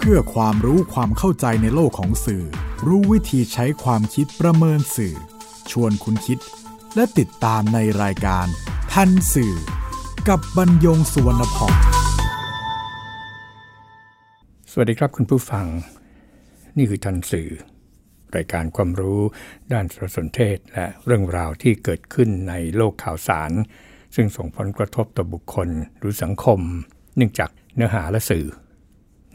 เพื่อความรู้ความเข้าใจในโลกของสื่อ รู้วิธีใช้ความคิดประเมินสื่อ ชวนคุณคิด และติดตามในรายการ ทันสื่อ กับบรรยงสุวรรณพองสวัสดีครับคุณผู้ฟัง นี่คือทันสื่อ รายการความรู้ด้านสารสนเทศและเรื่องราวที่เกิดขึ้นในโลกข่าวสาร ซึ่งส่งผลกระทบต่อบุคคลหรือสังคม เนื่องจากเนื้อหาและสื่อ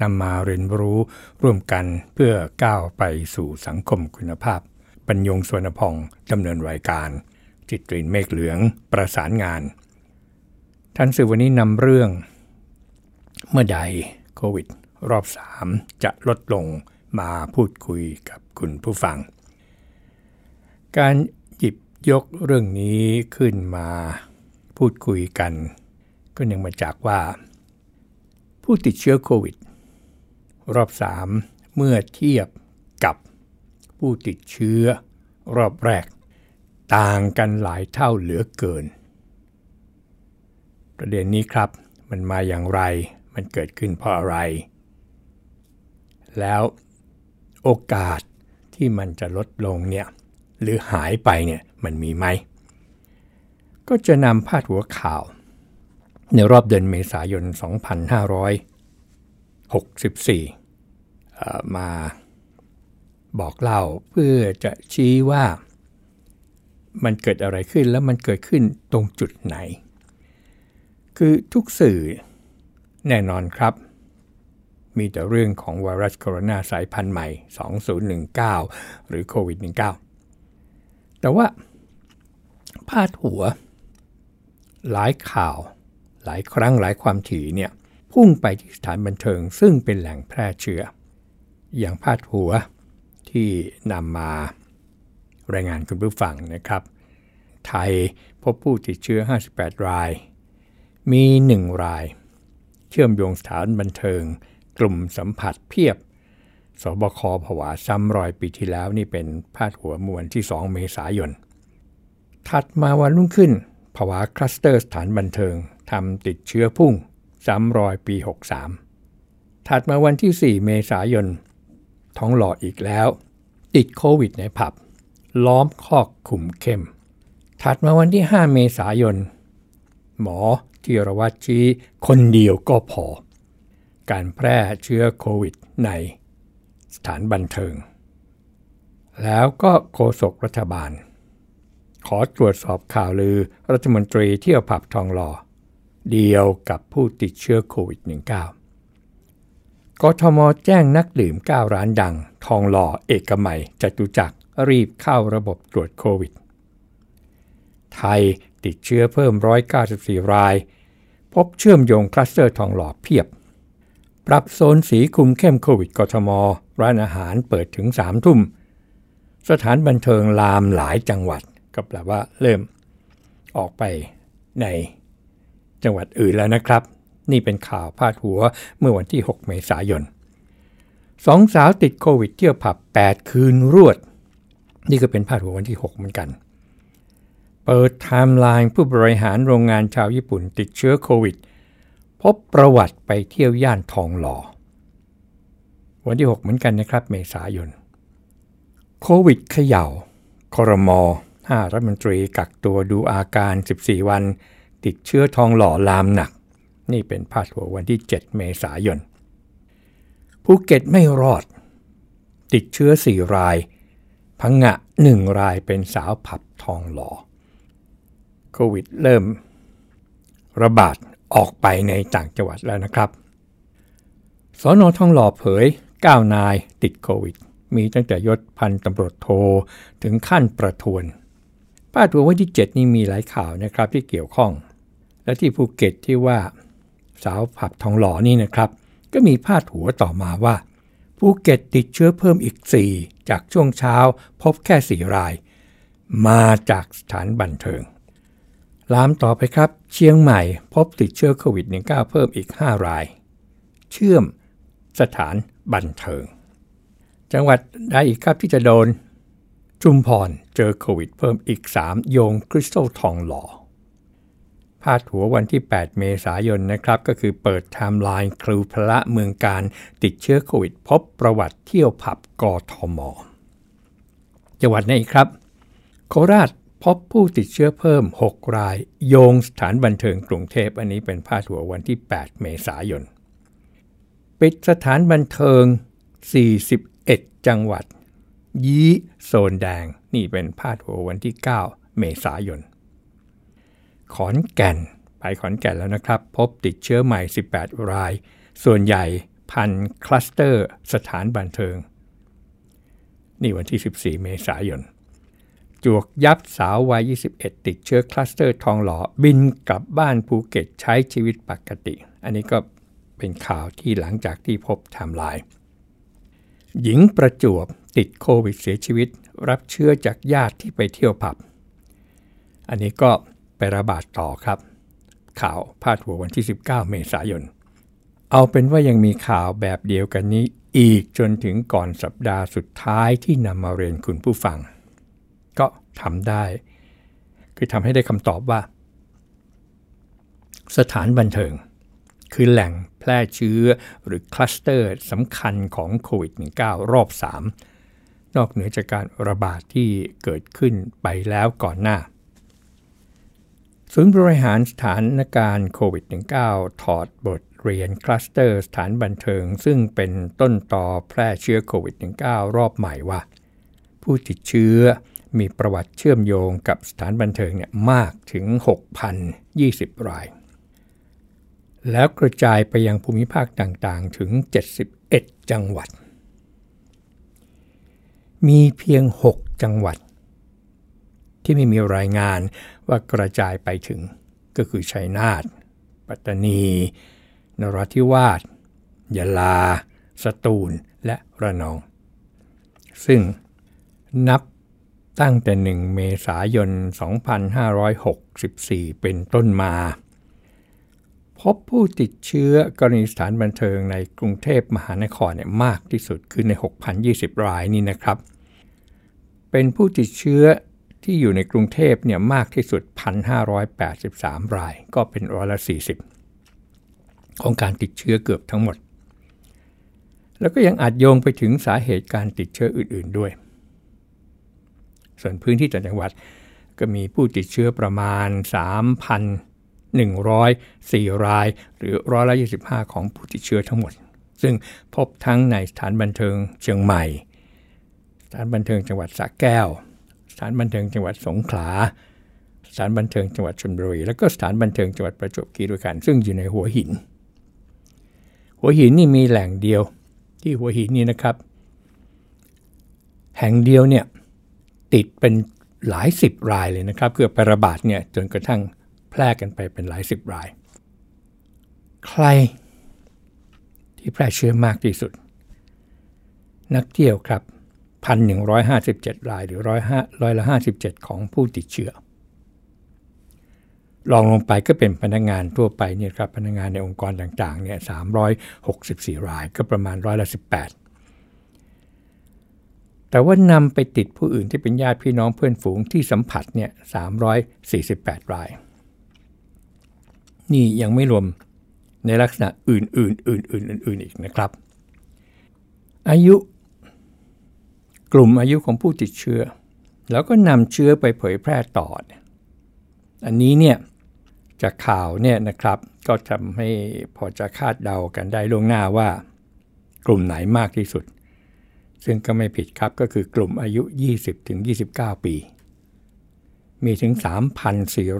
นำมาเรียนรู้ร่วมกันเพื่อก้าวไปสู่สังคมคุณภาพปัญญงสวนพองดำเนินรายการ จิตรินเมฆเหลืองประสานงาน ท่านสื่อวันนี้นำเรื่อง เมื่อใดโควิด รอบ 3 จะลดลงมาพูดคุยกับคุณผู้ฟัง การหยิบยกเรื่องนี้ขึ้นมาพูดคุยกัน ก็เนื่องมาจากว่า ผู้ติดเชื้อโควิด รอบ 3 เมื่อเทียบกับผู้ติดเชื้อ รอบแรก ต่างกันหลายเท่าเหลือเกิน ประเด็นนี้ครับมันมาอย่างไรมันเกิดขึ้นเพราะอะไร แล้วโอกาสที่มันจะลดลงเนี่ยหรือหายไปเนี่ยมันมีไหม ก็จะนำพาดหัวข่าว ในรอบเดือนเมษายน 2500 64 มาบอกเล่าเพื่อจะชี้ว่ามันเกิดอะไรขึ้นแล้วมันเกิดขึ้นตรงจุดไหน คือทุกสื่อแน่นอนครับ มีแต่เรื่องของไวรัสโคโรนาสายพันธุ์ใหม่ 2019 หรือโควิด -19 แต่ว่าพาดหัว หลายข่าว หลายครั้งหลายความถี่เนี่ย พุ่งไปที่สถานบันเทิงซึ่งเป็นแหล่งแพร่เชื้อ อย่างพาดหัวที่นำมารายงานคุณผู้ฟังนะครับ ไทยพบผู้ติดเชื้อ 58 ราย มี 1 ราย เชื่อมโยงสถานบันเทิง กลุ่มสัมผัสเพียบ สบคผวาซ้ำรอยปีที่แล้วนี่เป็นพาดหัวมวนที่ 2 เมษายน ถัดมาวันรุ่งขึ้นผวาคลัสเตอร์สถานบันเทิงทำติดเชื้อพุ่ง ซ้ำรอยปี 63 ถัดมาวันที่ 4 เมษายน ท้องหล่ออีกแล้ว ติดโควิดในผับ ล้อมคอกขุมเข้ม ถัดมาวันที่ 5 เมษายน หมอทีรวัตชี้คนเดียวก็พอ การแพร่เชื้อโควิดในสถานบันเทิง แล้วก็โฆษกรัฐบาล ขอตรวจสอบข่าวลือรัฐมนตรีเที่ยวผับทองหล่อ เดียวกับผู้ติดเชื้อโควิด -19 กทมแจ้งนักดื่ม 9 ร้านดัง ทองหล่อเอกมัยจตุจักรรีบเข้าระบบตรวจโควิด ไทยติดเชื้อเพิ่ม 194 ราย พบเชื่อมโยงคลัสเตอร์ทองหล่อเพียบ ปรับโซนสีคุมเข้มโควิดกทม ร้านอาหารเปิดถึง 3 ทุ่ม สถานบันเทิงลามหลายจังหวัด ก็แปลว่าเริ่มออกไปใน จังหวัดอื่นแล้วนะครับ นี่เป็นข่าวพาดหัวเมื่อวันที่ 6 เมษายนสองสาวติดโควิดเที่ยวผับ 8 คืนรวด นี่ก็เป็นพาดหัววันที่ 6 เหมือนกัน เปิดไทม์ไลน์ผู้บริหารโรงงานชาวญี่ปุ่นติดเชื้อโควิด พบประวัติไปเที่ยวย่านทองหล่อวันที่ 6 เหมือนกันนะครับ เมษายน โควิดเขย่าคอรมอ5รัฐมนตรีกักตัวดูอาการ 14 วัน ติดเชื้อทองหล่อลามหนัก นี่เป็นพาดหัววันที่ 7 เมษายนภูเก็ตไม่รอด ติดเชื้อ 4 ราย พังงะ 1 รายเป็นสาวผับทองหล่อโควิดเริ่ม ระบาดออกไปในต่างจังหวัดแล้วนะครับ สอนอทองหล่อเผย 9 นายติดโควิด มีตั้งแต่ยศพันตำรวจโทถึงขั้นประทวนพาดหัววันที่ 7 นี่มีหลายข่าวนะครับที่เกี่ยวข้อง และที่ภูเก็ตที่ว่า สาวผับทองหล่อนี่นะครับ ก็มีพาดหัวต่อมาว่า ภูเก็ตติดเชื้อเพิ่มอีก 4 จากช่วงเช้าพบแค่ 4 ราย มาจากสถานบันเทิงลามต่อไปครับ เชียงใหม่พบติดเชื้อโควิด -19 เพิ่มอีก 5 ราย เชื่อมสถานบันเทิง จังหวัดใดอีกครับที่จะโดน ชุมพรเจอโควิดเพิ่มอีก 3 โยงคริสตัลทองหล่อ พาดหัววันที่ 8 เมษายนนะครับ ก็คือเปิดไทม์ไลน์ครูพละเมืองกาญจน์ติดเชื้อโควิด พบประวัติเที่ยวผับกทม จังหวัดไหนครับ โคราชพบผู้ติดเชื้อเพิ่ม 6 ราย โยงสถานบันเทิงกรุงเทพอันนี้เป็นพาดหัววันที่ 8 เมษายน ปิดสถานบันเทิง 41 จังหวัด ยี้โซนแดง นี่เป็นพาดหัววันที่ 9 เมษายน ขอนแก่น ไปขอนแก่นแล้วนะครับ พบติดเชื้อใหม่ 18 ราย ส่วนใหญ่พันคลัสเตอร์สถานบันเทิง นี่วันที่ 14 เมษายน จวกยับสาววัย 21 ติดเชื้อคลัสเตอร์ทองหล่อบินกลับบ้านภูเก็ตใช้ชีวิตปกติ อันนี้ก็เป็นข่าวที่หลังจากที่พบไทม์ไลน์หญิงประจวบติดโควิดเสียชีวิต รับเชื้อจากญาติที่ไปเที่ยวผับ อันนี้ก็ ไประบาดต่อครับ ข่าวพาดหัววันที่ 19 เมษายน เอาเป็นว่ายังมีข่าวแบบเดียวกันนี้อีกจนถึงก่อนสัปดาห์สุดท้ายที่นำมาเรียนคุณผู้ฟัง ก็ทำได้ คือทำให้ได้คำตอบว่า สถานบันเทิง คือแหล่งแพร่เชื้อหรือคลัสเตอร์สำคัญของโควิด -19 รอบ 3 นอกเหนือจากการระบาดที่เกิดขึ้นไปแล้วก่อนหน้า ศูนย์บริหารสถานการณ์โควิด -19 ถอดบทเรียนคลัสเตอร์สถานบันเทิง ซึ่งเป็นต้นต่อแพร่เชื้อโควิด -19 รอบใหม่ว่า ผู้ติดเชื้อมีประวัติเชื่อมโยงกับสถานบันเทิงเนี่ยมากถึง 6,020 ราย แล้วกระจายไปยังภูมิภาคต่างๆถึง 71 จังหวัด มีเพียง 6 จังหวัดที่ไม่มีรายงาน ว่ากระจายไปถึงก็คือชัยนาทปัตตานี นราธิวาสยะลา สตูล และระนอง ซึ่งนับตั้งแต่ 1 เมษายน 2564 เป็นต้นมา พบผู้ติดเชื้อกรณีสถานบันเทิงในกรุงเทพมหานครเนี่ยมากที่สุดคือใน 6,020 รายนี่นะครับ เป็นผู้ติดเชื้อ ที่อยู่ในกรุงเทพเนี่ยมากที่สุด 1,583 ราย ก็เป็นร้อยละ 40 ของการติดเชื้อเกือบทั้งหมด แล้วก็ยังอาจโยงไปถึงสาเหตุการติดเชื้ออื่น ๆด้วย ส่วนพื้นที่ต่างจังหวัดก็มีผู้ติดเชื้อประมาณ 3,104 ราย หรือร้อยละ25 ของผู้ติดเชื้อทั้งหมด ซึ่งพบทั้งในสถานบันเทิงเชียงใหม่ สถานบันเทิงจังหวัดสระแก้ว สถานบันเทิงจังหวัดสงขลา สถานบันเทิงจังหวัดชลบุรี แล้วก็สถานบันเทิงจังหวัดประจวบคีรีขันธ์ซึ่งอยู่ในหัวหิน หัวหินนี่มีแหล่งเดียวที่หัวหินนี่นะครับ แห่งเดียวเนี่ยติดเป็นหลายสิบรายเลยนะครับ เกือบไประบาดเนี่ยจนกระทั่งแพร่กันไปเป็นหลายสิบราย ใครที่แพร่เชื้อมากที่สุด นักเที่ยวครับ 1,157 รายหรือร้อยห้าร้อยละ 57 ของผู้ติดเชื้อลองลงไปก็เป็นพนักงานทั่วไปเนี่ยครับพนักงานในองค์กรต่างๆเนี่ย364 รายก็ประมาณร้อยละ 18 แต่ว่านำไปติดผู้อื่นที่เป็นญาติพี่น้องเพื่อนฝูงที่สัมผัสเนี่ย348 ราย นี่ยังไม่รวมในลักษณะอื่นๆอื่นๆอื่นๆอีกนะครับ อายุ กลุ่มอายุของผู้ติดเชื้อ แล้วก็นำเชื้อไปเผยแพร่ต่อ อันนี้เนี่ยจากข่าวเนี่ยนะครับก็ทำให้พอจะคาดเดากันได้ล่วงหน้าว่า กลุ่มไหนมากที่สุด ซึ่งก็ไม่ผิดครับก็คือกลุ่มอายุ 20-29 ปี มีถึง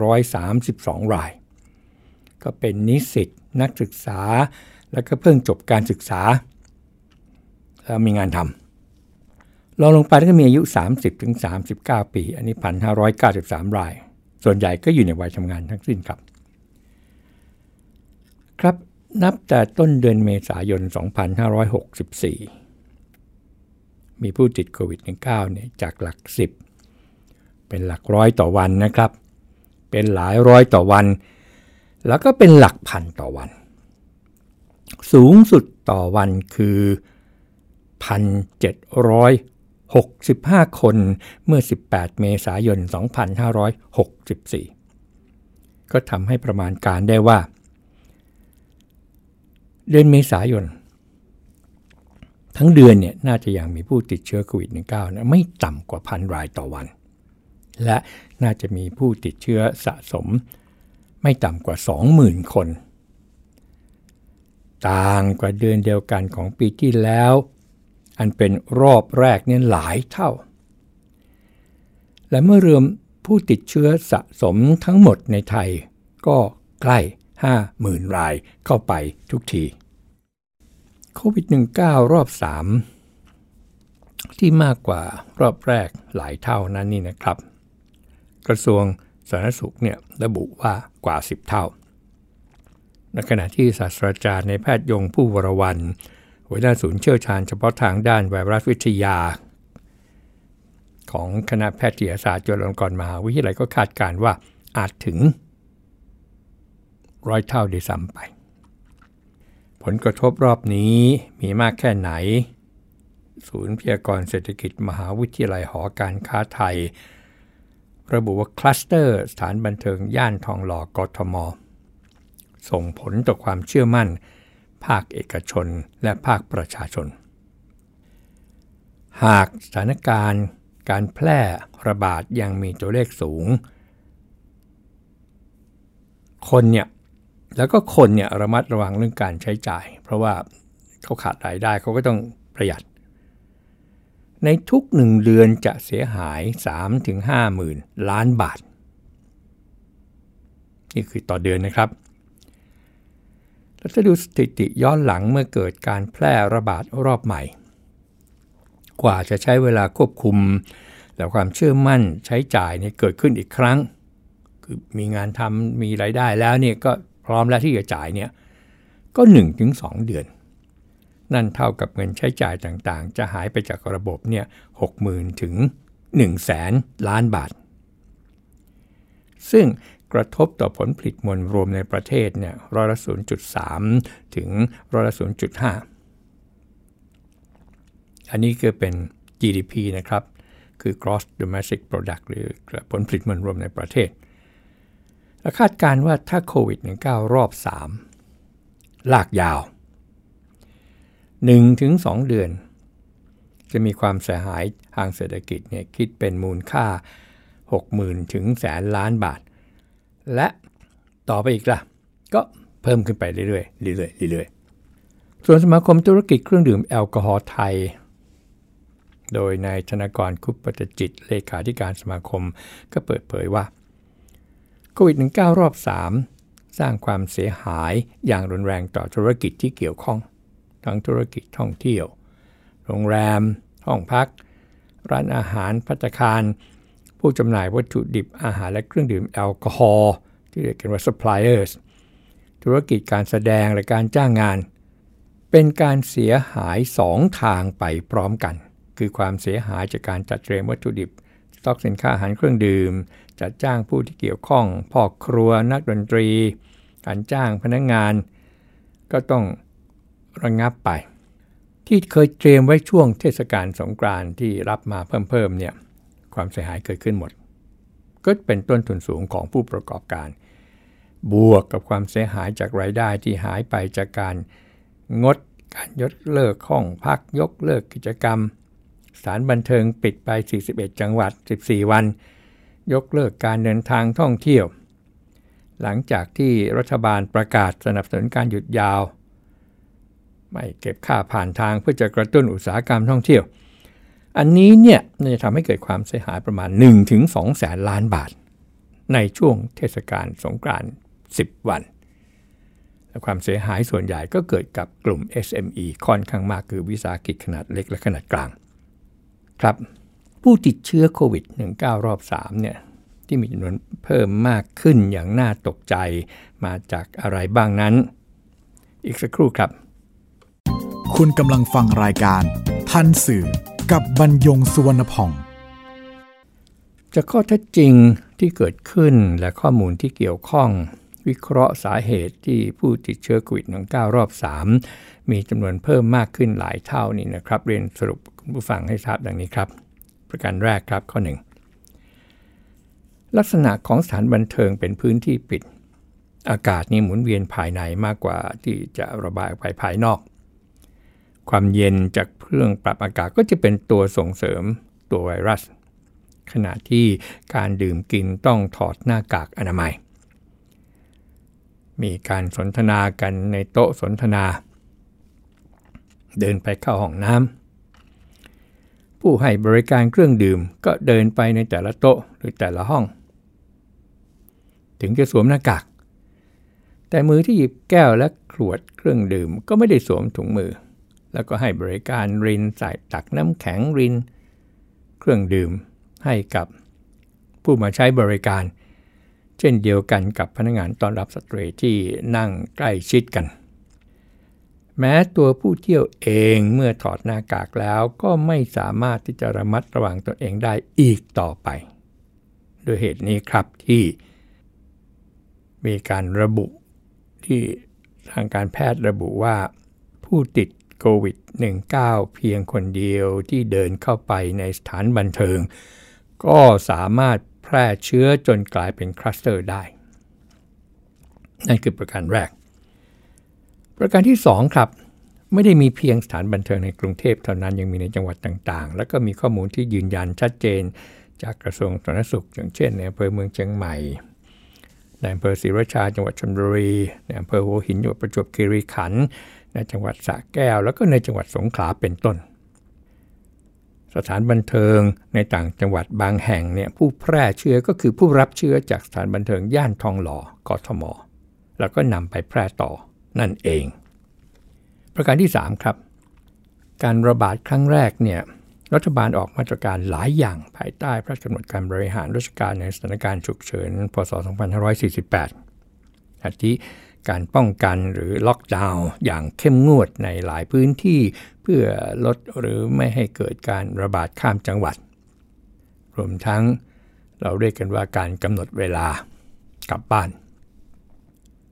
3,432 ราย ก็เป็นนิสิตนักศึกษา แล้วก็เพิ่งจบการศึกษา แล้วมีงานทำ ลองลงไปก็มีอายุ 30-39 ปี อันนี้ 1,593 ราย ส่วนใหญ่ก็อยู่ในวัยทำงานทั้งสิ้นครับ ครับนับแต่ต้นเดือนเมษายน 2564 มีผู้ติดโควิด -19 เนี่ยจากหลัก 10 เป็นหลักร้อยต่อวันนะครับ เป็นหลายร้อยต่อวัน แล้วก็เป็นหลักพันต่อวัน สูงสุดต่อวันคือ 65 คนเมื่อ 18 เมษายน 2564 ก็ทำให้ประมาณการได้ว่า เดือนเมษายน ทั้งเดือนเนี่ยน่าจะยังมีผู้ติดเชื้อโควิด -19 นะไม่ต่ำกว่าพันรายต่อวัน และน่าจะมีผู้ติดเชื้อสะสม ไม่ต่ำกว่า 20,000 คน ต่างกว่าเดือนเดียวกันของปีที่แล้ว อันเป็นรอบแรกเนี่ยหลายเท่า และเมื่อรวมผู้ติดเชื้อสะสมทั้งหมดในไทย ก็ใกล้ 50,000 รายเข้าไปทุกทีโควิด -19 รอบ 3 ที่มากกว่ารอบแรกหลายเท่านั้นนี่นะครับ กระทรวงสาธารณสุขเนี่ยระบุว่ากว่า 10 เท่า ในขณะที่ศาสตราจารย์ในแพทย์ยงผู้วรวัน หัวหน้าศูนย์เชี่ยวชาญเฉพาะทางด้านไวรัสวิทยา ของคณะแพทยศาสตร์จุฬาลงกรณ์มหาวิทยาลัยก็คาดการว่าอาจถึงร้อยเท่าด้ซ้ำไป ผลกระทบรอบนี้มีมากแค่ไหน ศูนย์พยากรเศรษฐกิจมหาวิทยาลัยหอการค้าไทย ระบุว่าคลัสเตอร์สถานบันเทิงย่านทองหล่อกทม ส่งผลต่อความเชื่อมั่น ภาคเอกชนและภาคประชาชน หากสถานการณ์การแพร่ระบาดยังมีตัวเลขสูง คนเนี่ยแล้วก็คนเนี่ยระมัดระวังเรื่องการใช้จ่าย เพราะว่าเขาขาดรายได้เขาก็ต้องประหยัด ในทุกหนึ่งเดือนจะเสียหาย 3-5 หมื่นล้านบาท นี่คือต่อเดือนนะครับ แล้วถ้าดูสถิติย้อนหลังเมื่อเกิดการแพร่ระบาดรอบใหม่ กว่าจะใช้เวลาควบคุม และความเชื่อมั่นใช้จ่ายเนี่ยเกิดขึ้นอีกครั้ง คือมีงานทำมีรายได้แล้วเนี่ยก็พร้อมแล้วที่จะจ่ายเนี่ยก็ 1-2 เดือน นั่นเท่ากับเงินใช้จ่ายต่างๆ จะหายไปจากระบบเนี่ย60,000ถึง1แสนล้านบาท ซึ่ง กระทบต่อผลผลิตมวลรวมในประเทศเนี่ยร้อยละ 0.3 ถึงร้อยละ 0.5 อันนี้คือเป็น GDP นะครับ คือ gross domestic product หรือผลผลิตมวลรวมในประเทศและคาดการว่าถ้าโควิด -19 รอบ 3 ลากยาว 1-2 เดือน จะมีความเสียหายทางเศรษฐกิจเนี่ยคิดเป็นมูลค่า 60,000 ถึงแสนล้านบาท และต่อไปอีกล่ะ ก็เพิ่มขึ้นไปเรื่อยๆเรื่อยๆเรื่อยๆส่วนสมาคมธุรกิจเครื่องดื่มแอลกอฮอล์ไทย โดยนายธนกรคุปปตจิตเลขาธิการสมาคมก็เปิดเผยว่าโควิด -19 รอบ 3 สร้างความเสียหายอย่างรุนแรงต่อธุรกิจที่เกี่ยวข้อง ทั้งธุรกิจท่องเที่ยว โรงแรม ห้องพัก ร้านอาหารพัตคาร ผู้จำหน่ายวัตถุดิบอาหารและเครื่องดื่มแอลกอฮอล์ที่เรียกกันว่า suppliers ธุรกิจการแสดงและการจ้างงาน เป็นการเสียหาย2ทางไปพร้อมกัน คือความเสียหายจากการจัดเตรียมวัตถุดิบสต็อกสินค้าอาหารเครื่องดื่ม จัดจ้างผู้ที่เกี่ยวข้องพ่อครัวนักดนตรี การจ้างพนักงงาน ก็ต้องระงงับไป ที่เคยเตรียมไว้ช่วงเทศกาลสงกรานต์ที่รับมาเพิ่มๆเนี่ย ความเสียหายเกิดขึ้นหมด ก็เป็นต้นทุนสูงของผู้ประกอบการ บวกกับความเสียหายจากรายได้ที่หายไปจากการงดการยกเลิกห้องพักยกเลิกกิจกรรม สถานบันเทิงปิดไป 41 จังหวัด 14 วัน ยกเลิกการเดินทางท่องเที่ยว หลังจากที่รัฐบาลประกาศสนับสนุนการหยุดยาว ไม่เก็บค่าผ่านทางเพื่อจะกระตุ้นอุตสาหกรรมท่องเที่ยว อันนี้เนี่ยจะทำให้เกิดความเสียหายประมาณ 1-2แสนล้านบาท ในช่วงเทศกาลสงกรานต์10 วัน และความเสียหายส่วนใหญ่ก็เกิดกับกลุ่ม SME ค่อนข้างมากคือวิสาหกิจขนาดเล็กและขนาดกลาง ครับผู้ติดเชื้อโควิด -19 รอบ3เนี่ยที่มีจำนวนเพิ่มมากขึ้นอย่างน่าตกใจมาจากอะไรบ้างนั้น อีกสักครู่ครับ คุณกำลังฟังรายการ ทันสื่อ กับบรรยงสุวรรณพอง จากข้อเท็จจริงที่เกิดขึ้นและข้อมูลที่เกี่ยวข้อง วิเคราะห์สาเหตุที่ผู้ติดเชื้อโควิด -19 รอบ 3 มีจำนวนเพิ่มมากขึ้นหลายเท่านี้นะครับ เรียนสรุปคุณผู้ฟังให้ทราบดังนี้ครับ ประการแรกครับข้อ 1 ลักษณะของสถานบันเทิงเป็นพื้นที่ปิด อากาศนี่หมุนเวียนภายในมากกว่าที่จะระบายออกไปภายนอก ความเย็นจากเครื่องปรับอากาศก็จะเป็นตัวส่งเสริมตัวไวรัส ขณะที่การดื่มกินต้องถอดหน้ากากอนามัย มีการสนทนากันในโต๊ะสนทนา เดินไปเข้าห้องน้ำผู้ให้บริการเครื่องดื่มก็เดินไปในแต่ละโต๊ะหรือแต่ละห้อง ถึงจะสวมหน้ากากแต่มือที่หยิบแก้วและขวดเครื่องดื่มก็ไม่ได้สวมถุงมือ แล้วก็ให้บริการรินใส่ตักน้ำแข็งริน เครื่องดื่มให้กับผู้มาใช้บริการ เช่นเดียวกันกับพนักงานต้อนรับสตรีที่นั่งใกล้ชิดกัน แม้ตัวผู้เที่ยวเองเมื่อถอดหน้ากากแล้วก็ไม่สามารถที่จะระมัดระวังตัวเองได้อีกต่อไปด้วยเหตุนี้ครับที่มีการระบุที่ทางการแพทย์ระบุว่า ผู้ติด โควิด -19 เพียงคนเดียวที่เดินเข้าไปในสถานบันเทิง ก็สามารถแพร่เชื้อจนกลายเป็นคลัสเตอร์ได้ นั่นคือประการแรก ประการที่ 2 ครับ ไม่ได้มีเพียงสถานบันเทิงในกรุงเทพเท่านั้นยังมีในจังหวัดต่างๆ แล้วก็มีข้อมูลที่ยืนยันชัดเจนจากกระทรวงสาธารณสุข อย่างเช่นในอำเภอเมืองเชียงใหม่ ในอำเภอศรีราชาจังหวัดชลบุรีในอำเภอหัวหินจังหวัดประจวบคีรีขันธ์ในจังหวัดสระแก้ว แล้วก็ในจังหวัดสงขลาเป็นต้น สถานบันเทิงในต่างจังหวัดบางแห่งเนี่ยผู้แพร่เชื้อก็คือผู้รับเชื้อจากสถานบันเทิงย่านทองหล่อกทม แล้วก็นำไปแพร่ต่อนั่นเอง ประการที่ 3 ครับ การระบาดครั้งแรกเนี่ย รัฐบาลออกมาตรการหลายอย่างภายใต้พระราชกำหนดการบริหารราชการในสถานการณ์ฉุกเฉิน พศ 2548อาทิการป้องกันหรือล็อกดาวน์อย่างเข้มงวดในหลายพื้นที่ เพื่อลดหรือไม่ให้เกิดการระบาดข้ามจังหวัด รวมทั้งเราเรียกกันว่าการกำหนดเวลากลับบ้าน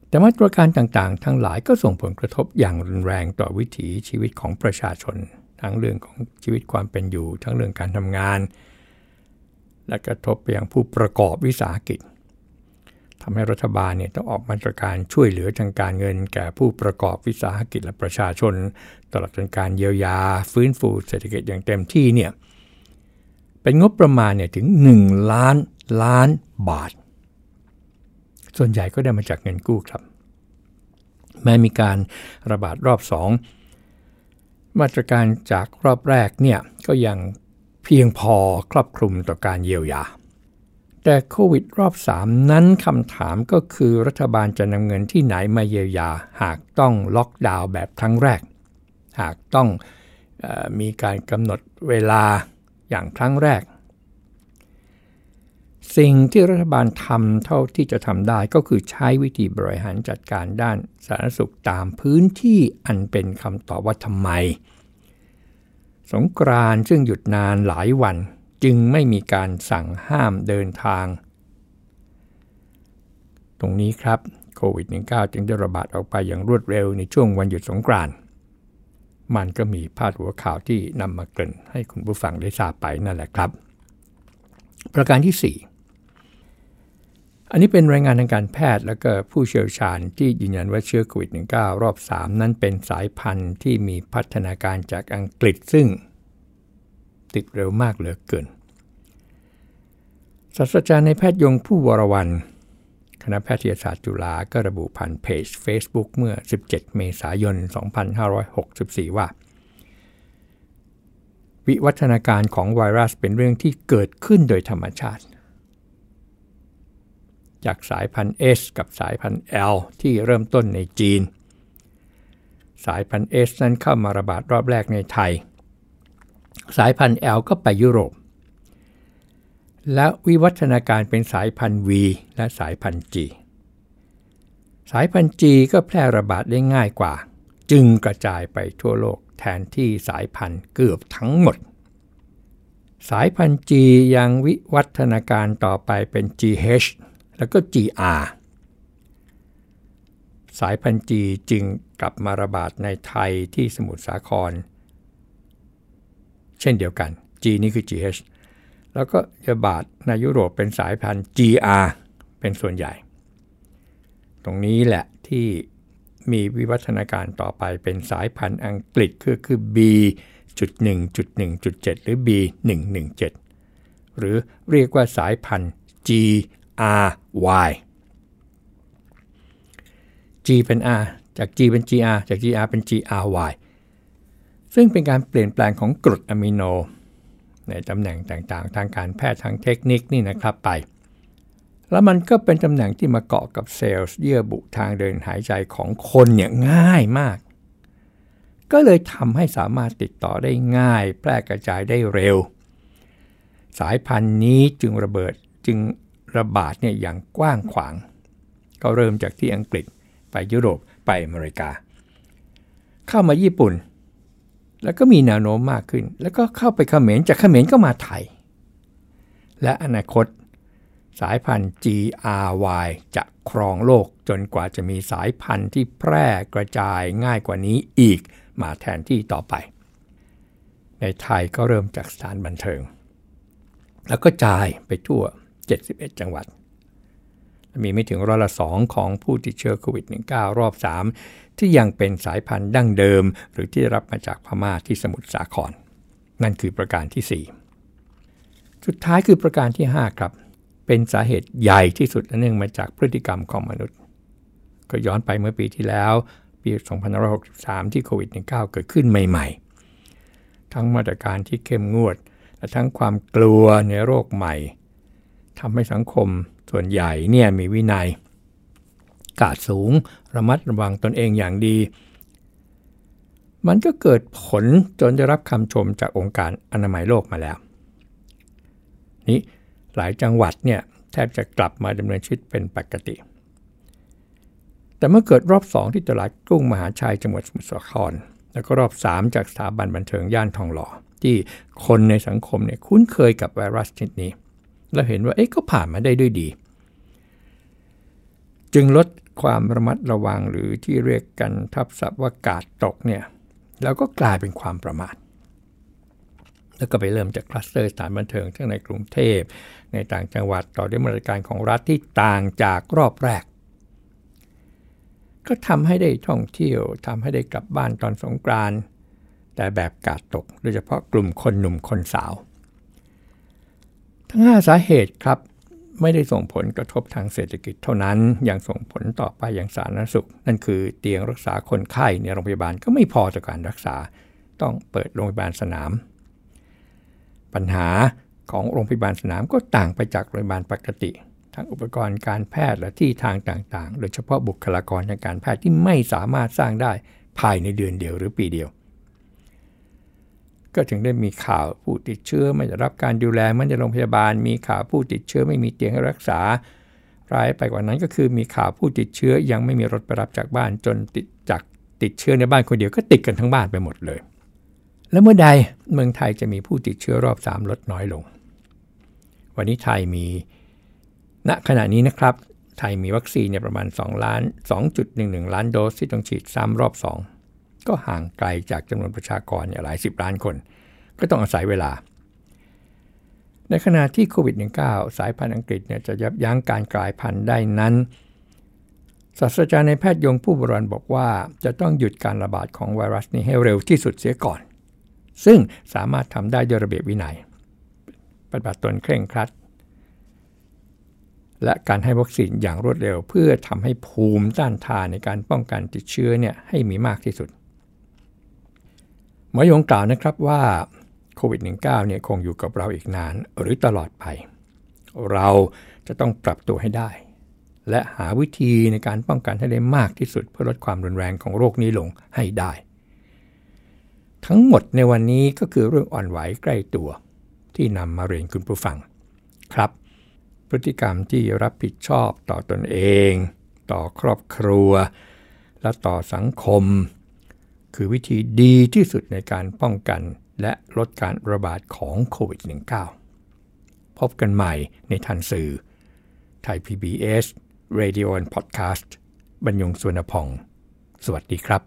แต่มาตรการต่างๆ ทั้งหลายก็ส่งผลกระทบอย่างรุนแรงต่อวิถีชีวิตของประชาชน ทั้งเรื่องของชีวิตความเป็นอยู่ ทั้งเรื่องการทำงาน และกระทบไปยังผู้ประกอบวิสาหกิจทำให้รัฐบาลเนี่ยต้องออกมาตรการช่วยเหลือทางการเงิน แก่ผู้ประกอบวิสาหกิจและประชาชน ตลอดจนการเยียวยา ฟื้นฟูเศรษฐกิจอย่างเต็มที่เนี่ยเป็นงบประมาณเนี่ยถึง 1 ล้านล้านบาท ส่วนใหญ่ก็ได้มาจากเงินกู้ครับ แม้มีการระบาดรอบ2 มาตรการจากรอบแรกเนี่ยก็ยังเพียงพอครอบคลุมต่อการเยียวยา แต่โควิดรอบ 3 นั้นคำถามก็คือรัฐบาลจะนำเงินที่ไหนมาเยียวยา หากต้องล็อกดาวน์แบบครั้งแรก หากต้องอมีการกำหนดเวลาอย่างครั้งแรก สิ่งที่รัฐบาลทำเท่าที่จะทำได้ก็คือใช้วิธีบริหารจัดการด้านสาธารณสุขตามพื้นที่อันเป็นคำตอบว่าทำไม สงกรานซึ่งหยุดนานหลายวันจึงไม่มีการสั่งห้ามเดินทาง ตรงนี้ครับโควิด -19 จึงได้ระบาดออกไปอย่างรวดเร็วในช่วงวันหยุดสงกรานมันก็มีพาดหัวข่าวที่นำมาเกริ่นให้คุณผู้ฟังได้ทราบไปนั่นแหละครับ ประการที่ 4 อันนี้เป็นรายงานทางการแพทย์และก็ผู้เชี่ยวชาญที่ยืนยันว่าเชื้อโควิด -19 รอบ 3 นั้นเป็นสายพันธุ์ที่มีพัฒนาการจากอังกฤษซึ่ง ติดเร็วมากเหลือเกินศาสตราจารย์ในแพทย์ยงผู้วรวัน คณะแพทยศาสตร์จุฬาก็ระบุผ่านเพจ Facebook เมื่อ 17 เมษายน 2564 ว่า วิวัฒนาการของไวรัสเป็นเรื่องที่เกิดขึ้นโดยธรรมชาติ จากสายพันธุ์ S กับสายพันธุ์ L ที่เริ่มต้นในจีน สายพันธุ์ S นั้นเข้ามาระบาดรอบแรกในไทย สายพันธุ์ L ก็ไปยุโรป และวิวัฒนาการเป็นสายพันธุ์ V และสายพันธุ์ G สายพันธุ์ G ก็แพร่ระบาดได้ง่ายกว่า จึงกระจายไปทั่วโลกแทนที่สายพันธุ์เกือบทั้งหมดสายพันธุ์ G ยังวิวัฒนาการต่อไปเป็น GH แล้วก็ GR สายพันธุ์ G จึงกลับมาระบาดในไทยที่สมุทรสาคร เช่นเดียวกัน G นี่คือ GH แล้วก็ระบาดในยุโรปเป็นสายพันธุ์ GR เป็นส่วนใหญ่ ตรงนี้แหละที่มีวิวัฒนาการต่อไปเป็นสายพันธุ์อังกฤษคือคือ B.1.1.7 หรือ B117 หรือเรียกว่าสายพันธุ์ G R Y G เป็น R จาก G เป็น GR จาก GR เป็น GRY ซึ่งเป็นการเปลี่ยนแปลงของกรดอะมิโน ในตำแหน่งต่างๆ ทางการแพทย์ทางเทคนิคนี่นะครับไป แล้วมันก็เป็นตำแหน่งที่มาเกาะกับเซลล์เยื่อบุทางเดินหายใจของคนเนี่ยง่ายมาก ก็เลยทำให้สามารถติดต่อได้ง่าย แพร่กระจายได้เร็ว สายพันธุ์นี้จึงระเบิดจึง ระบาดเนี่ยอย่างกว้างขวาง ก็เริ่มจากที่อังกฤษไปยุโรปไปอเมริกา เข้ามาญี่ปุ่น แล้วก็มีแนวโน้มมากขึ้น แล้วก็เข้าไปเขมรจากเขมรก็มาไทย และอนาคตสายพันธุ์ GRY จะครองโลกจนกว่าจะมีสายพันธุ์ที่แพร่กระจายง่ายกว่านี้อีกมาแทนที่ต่อไป ในไทยก็เริ่มจากสถานบันเทิง แล้วก็จ่ายไปทั่ว 71 จังหวัด มีไม่ถึงร้อยละสองของผู้ติดเชื้อโควิด -19 รอบ 3 ที่ยังเป็นสายพันธุ์ดั้งเดิม หรือที่รับมาจากพม่าที่สมุทรสาคร นั่นคือประการที่ 4 สุดท้ายคือประการที่ 5 ครับ เป็นสาเหตุใหญ่ที่สุดเนื่องมาจากพฤติกรรมของมนุษย์ ก็ย้อนไปเมื่อปีที่แล้ว ปี 2563 ที่โควิด -19 เกิดขึ้นใหม่ๆ ทั้งมาตรการที่เข้มงวดและทั้งความกลัวในโรคใหม่ ทำให้สังคมส่วนใหญ่เนี่ยมีวินัย กาดสูงระมัดระวังตนเองอย่างดี มันก็เกิดผลจนได้รับคำชมจากองค์การอนามัยโลกมาแล้ว นี้หลายจังหวัดเนี่ยแทบจะกลับมาดำเนินชีวิตเป็นปกติ แต่เมื่อเกิดรอบ2ที่ตลาดกุ้งมหาชัยจังหวัดสมุทรสาคร แล้วก็รอบ 3 จากสถาบันบันเทิงย่านทองหล่อที่คนในสังคมเนี่ยคุ้นเคยกับไวรัสชนิดนี้ เราเห็นว่าเอ๊ะก็ผ่านมาได้ด้วยดี จึงลดความระมัดระวังหรือที่เรียกกันทับศัพท์ว่ากาดตกเนี่ยแล้วก็กลายเป็นความประมาทแล้วก็ไปเริ่มจากคลัสเตอร์สถานบันเทิงทั้งในกรุงเทพ ในต่างจังหวัดต่อด้วยมาตรการของรัฐที่ต่างจากรอบแรก ก็ทำให้ได้ท่องเที่ยวทำให้ได้กลับบ้านตอนสงกรานต์แต่แบบกาดตก โดยเฉพาะกลุ่มคนหนุ่มคนสาว ทั้ง 5 สาเหตุครับ ไม่ได้ส่งผลกระทบทางเศรษฐกิจเท่านั้น ยังส่งผลต่อไปอย่างสาธารณสุข นั่นคือเตียงรักษาคนไข้ในโรงพยาบาลก็ไม่พอต่อการรักษา ต้องเปิดโรงพยาบาลสนาม ปัญหาของโรงพยาบาลสนามก็ต่างไปจากโรงพยาบาลปกติ ทั้งอุปกรณ์การแพทย์และที่ทางต่างๆ โดยเฉพาะบุคลากรทางการแพทย์ที่ไม่สามารถสร้างได้ภายในเดือนเดียวหรือปีเดียว ก็ถึงได้มีข่าวผู้ติดเชื้อไม่ได้รับการดูแลมันในโรงพยาบาล มีข่าวผู้ติดเชื้อไม่มีเตียงรักษาร้ายไปกว่านั้นก็คือมีข่าวผู้ติดเชื้อยังไม่มีรถไปรับจากบ้านจนติดจากติดเชื้อในบ้านคนเดียวก็ติดกันทั้งบ้านไปหมดเลย แล้วเมื่อใดเมืองไทยจะมีผู้ติดเชื้อรอบ 3 ลดน้อยลง วันนี้ไทยมีณขณะนี้นะครับ ไทยมีวัคซีนเนี่ยประมาณ 2 ล้าน 2.11 ล้านโดสที่ต้องฉีดซ้ำรอบ 2 ก็ห่างไกลจากจำนวนประชากรหลายสิบล้านคน ก็ต้องอาศัยเวลา ในขณะที่โควิด -19 สายพันธุ์อังกฤษเนี่ยจะยับยั้งการกลายพันธุ์ได้นั้นศาสตราจารย์ในแพทย์ยงผู้บรนบอกว่าจะต้องหยุดการระบาดของไวรัสนี้ให้เร็วที่สุดเสียก่อน ซึ่งสามารถทำได้ด้วยระเบียบวินัย ปฏิบัติตนเคร่งครัด และการให้วัคซีนอย่างรวดเร็ว เพื่อทำให้ภูมิต้านทานในการป้องกันติดเชื้อเนี่ยให้มีมากที่สุด หมอยงกล่าวนะครับว่าโควิด -19 เนี่ยคงอยู่กับเราอีกนานหรือตลอดไป เราจะต้องปรับตัวให้ได้ และหาวิธีในการป้องกันให้ได้มากที่สุดเพื่อลดความรุนแรงของโรคนี้ลงให้ได้ ทั้งหมดในวันนี้ก็คือเรื่องอ่อนไหวใกล้ตัว ที่นำมาเรียนคุณผู้ฟัง ครับ พฤติกรรมที่รับผิดชอบต่อตอนเอง ต่อครอบครัว และต่อสังคม คือวิธีดีที่สุดในการป้องกัน และลดการระบาดของโควิด -19 พบกันใหม่ในทันสื่อ ไทย PBS Radio and Podcast บรรยงสุวรรณพอง สวัสดีครับ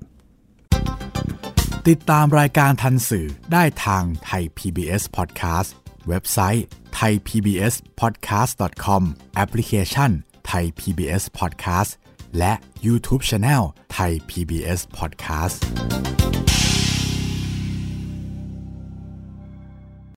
ติดตามรายการทันสื่อได้ทางไทย PBS Podcast เว็บไซต์ thaipbspodcast.com แอปพลิเคชัน Thai PBS Podcast และ YouTube Channel ไทย PBS Podcast